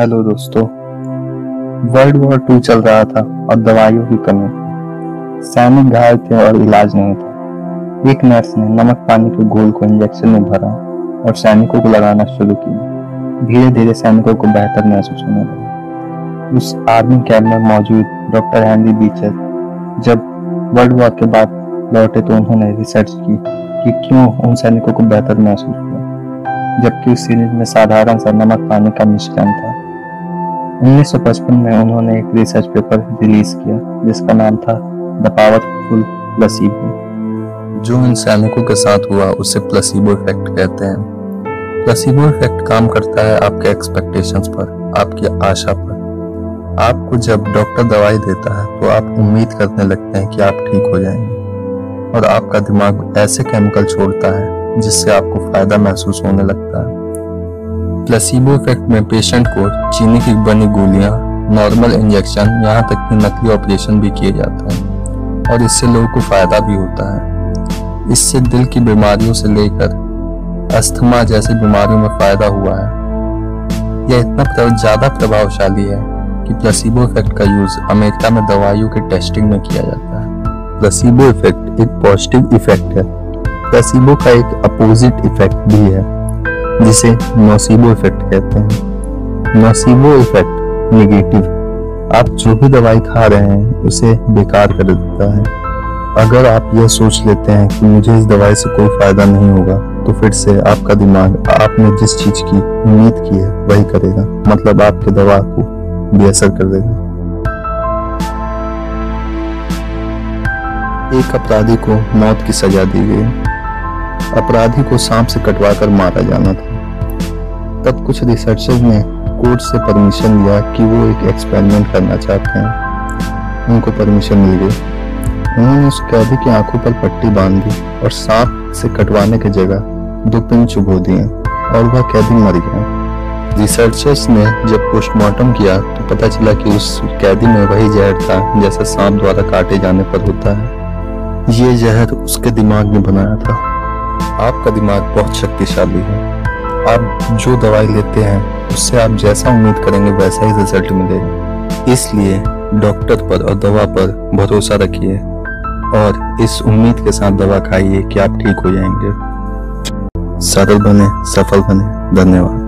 Hello दोस्तों world war to चल रहा था और दवाइयों की कमी। सैनिक घायल थे और इलाज नहीं था। एक नर्स ने नमक पानी के घोल को इंजेक्शन में भरा और सैनिकों को लगाना शुरू किया। धीरे धीरे सैनिकों को बेहतर महसूस होने लगा। उस आर्मी कैंप में मौजूद डॉक्टर हैंडी बीचर जब वर्ल्ड वॉर के बाद लौटे तो उन्होंने रिसर्च की कि क्यों उन सैनिकों को बेहतर महसूस हुआ, जबकि उस सीरीज़ में साधारण सा नमक पानी का मिश्रण था। 1955 में उन्होंने एक रिसर्च पेपर रिलीज़ किया, जिसका नाम था द पावरफुल प्लसीबो जो इन सैनिकों के साथ हुआ, उसे प्लसीबो इफ़ेक्ट कहते हैं। प्लसीबो इफ़ेक्ट काम करता है आपके एक्सपेक्टेशंस पर, आपकी आशा पर। आपको जब डॉक्टर दवाई देता है तो आप उम्मीद करने लगते हैं कि आप ठीक हो जाएँगे। और आपका दिमाग ऐसे केमिकल छोड़ता है, जिससे आपको फ़ायदा महसूस होने लगता है। प्लेसिबो इफ़ेक्ट में पेशेंट को चीनी की बनी गोलियाँ नॉर्मल इंजेक्शन यहाँ तक कि नकली ऑपरेशन भी किए जाते हैं। और इससे लोगों को फ़ायदा भी होता है। इससे दिल की बीमारियों से लेकर अस्थमा जैसी बीमारियों में फ़ायदा हुआ है। यह इतना ज़्यादा प्रभावशाली है कि प्लेसिबो इफ़ेक्ट का यूज़ अमेरिका में दवाइयों के टेस्टिंग में किया जाता है। प्लेसिबो इफ़ेक्ट एक पॉजिटिव इफ़ेक्ट है। प्लेसिबो का एक अपोजिट इफ़ेक्ट भी है। जिसे नोसिबो इफ़ेक्ट कहते हैं। नोसिबो इफ़ेक्ट नेगेटिव आप जो भी दवाई खा रहे हैं, उसे बेकार कर देता है। अगर आप यह सोच लेते हैं कि मुझे इस दवाई से कोई फ़ायदा नहीं होगा तो फिर से आपका दिमाग, आपने जिस चीज़ की उम्मीद की है, वही करेगा। मतलब आपके दवा को बेअसर कर देगा। एक अपराधी को मौत की सजा दी गई। अपराधी को सांप से कटवाकर मारा जाना था। तब कुछ रिसर्चर्स ने कोर्ट से परमिशन लिया कि वो एक एक्सपेरिमेंट करना चाहते हैं। उनको परमिशन मिल गई। उन्होंने उस कैदी की आँखों पर पट्टी बाँध दी और सांप से कटवाने की जगह दो पिन चुभो दिए और वह कैदी मर गया। रिसर्चर्स ने जब पोस्टमार्टम किया तो पता चला कि उस कैदी में वही जहर था जैसा सांप द्वारा काटे जाने पर होता है। ये जहर उसके दिमाग में बनाया था। आपका दिमाग बहुत शक्तिशाली है। आप जो दवाई लेते हैं, उससे आप जैसा उम्मीद करेंगे, वैसा ही रिज़ल्ट मिलेगा। इसलिए डॉक्टर पर और दवा पर भरोसा रखिए और इस उम्मीद के साथ दवा खाइए कि आप ठीक हो जाएँगे। सरल बने, सफल बने। धन्यवाद।